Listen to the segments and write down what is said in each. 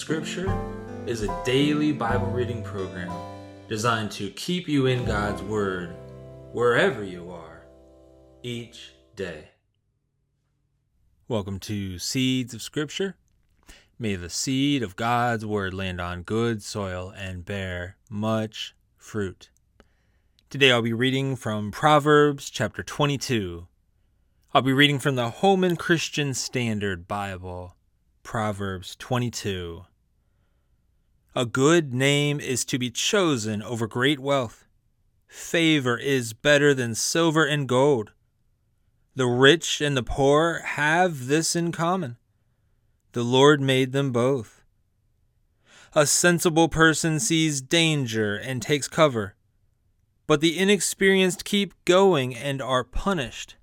Scripture is a daily Bible reading program designed to keep you in God's Word wherever you are each day. Welcome to Seeds of Scripture. May the seed of God's Word land on good soil and bear much fruit. Today I'll be reading from Proverbs chapter 22. I'll be reading from the Holman Christian Standard Bible. Proverbs 22. A good name is to be chosen over great wealth. Favor is better than silver and gold. The rich and the poor have this in common. The Lord made them both. A sensible person sees danger and takes cover, but the inexperienced keep going and are punished.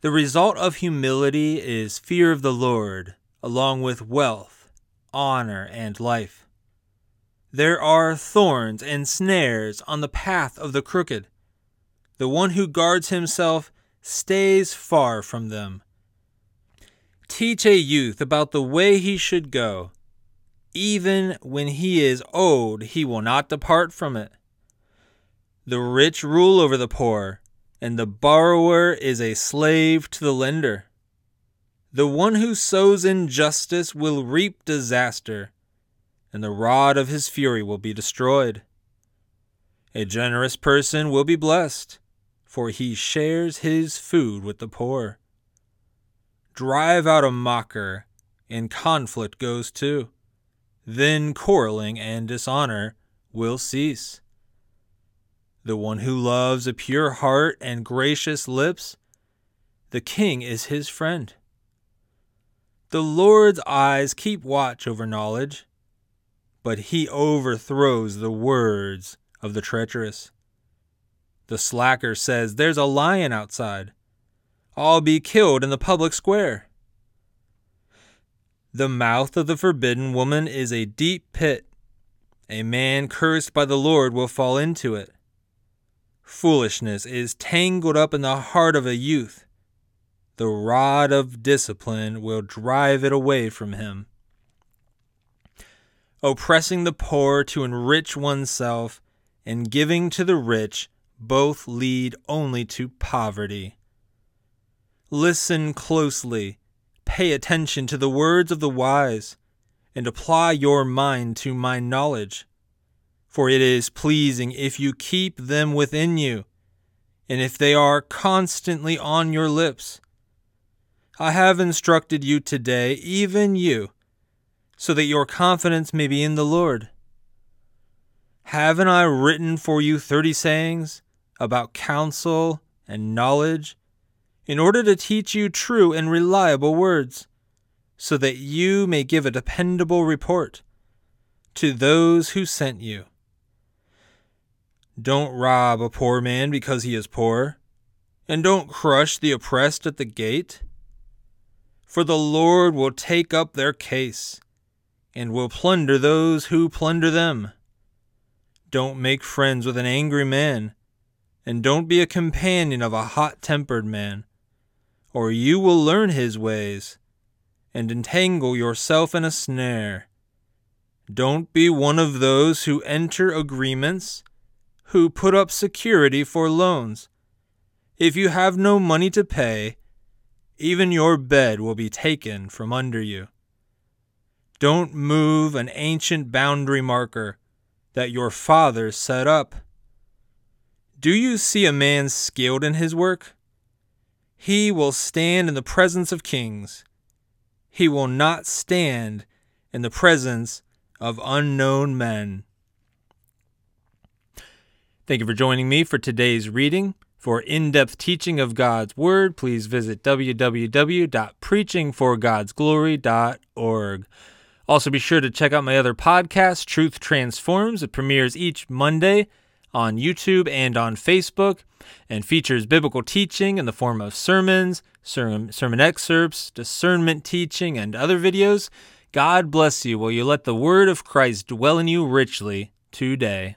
The result of humility is fear of the Lord, along with wealth, honor, and life. There are thorns and snares on the path of the crooked. The one who guards himself stays far from them. Teach a youth about the way he should go. Even when he is old, he will not depart from it. The rich rule over the poor and the borrower is a slave to the lender. The one who sows injustice will reap disaster, and the rod of his fury will be destroyed. A generous person will be blessed, for he shares his food with the poor. Drive out a mocker, and conflict goes too. Then quarreling and dishonor will cease. The one who loves a pure heart and gracious lips, the king is his friend. The Lord's eyes keep watch over knowledge, but he overthrows the words of the treacherous. The slacker says, There's a lion outside. I'll be killed in the public square. The mouth of the forbidden woman is a deep pit. A man cursed by the Lord will fall into it. Foolishness is tangled up in the heart of a youth. The rod of discipline will drive it away from him. Oppressing the poor to enrich oneself and giving to the rich both lead only to poverty. Listen closely, pay attention to the words of the wise, and apply your mind to my knowledge for it is pleasing if you keep them within you, and if they are constantly on your lips. I have instructed you today, even you, so that your confidence may be in the Lord. Haven't I written for you thirty sayings about counsel and knowledge, in order to teach you true and reliable words, so that you may give a dependable report to those who sent you? Don't rob a poor man because he is poor, and don't crush the oppressed at the gate. For the Lord will take up their case, and will plunder those who plunder them. Don't make friends with an angry man, and don't be a companion of a hot tempered man, or you will learn his ways, and entangle yourself in a snare. Don't be one of those who enter agreements who put up security for loans. If you have no money to pay, even your bed will be taken from under you. Don't move an ancient boundary marker that your father set up. Do you see a man skilled in his work? He will stand in the presence of kings. He will not stand in the presence of unknown men. Thank you for joining me for today's reading. For in depth teaching of God's Word, please visit www.preachingforgodsglory.org. Also, be sure to check out my other podcast, Truth Transforms. It premieres each Monday on YouTube and on Facebook and features biblical teaching in the form of sermons, sermon excerpts, discernment teaching, and other videos. God bless you while you let the Word of Christ dwell in you richly today.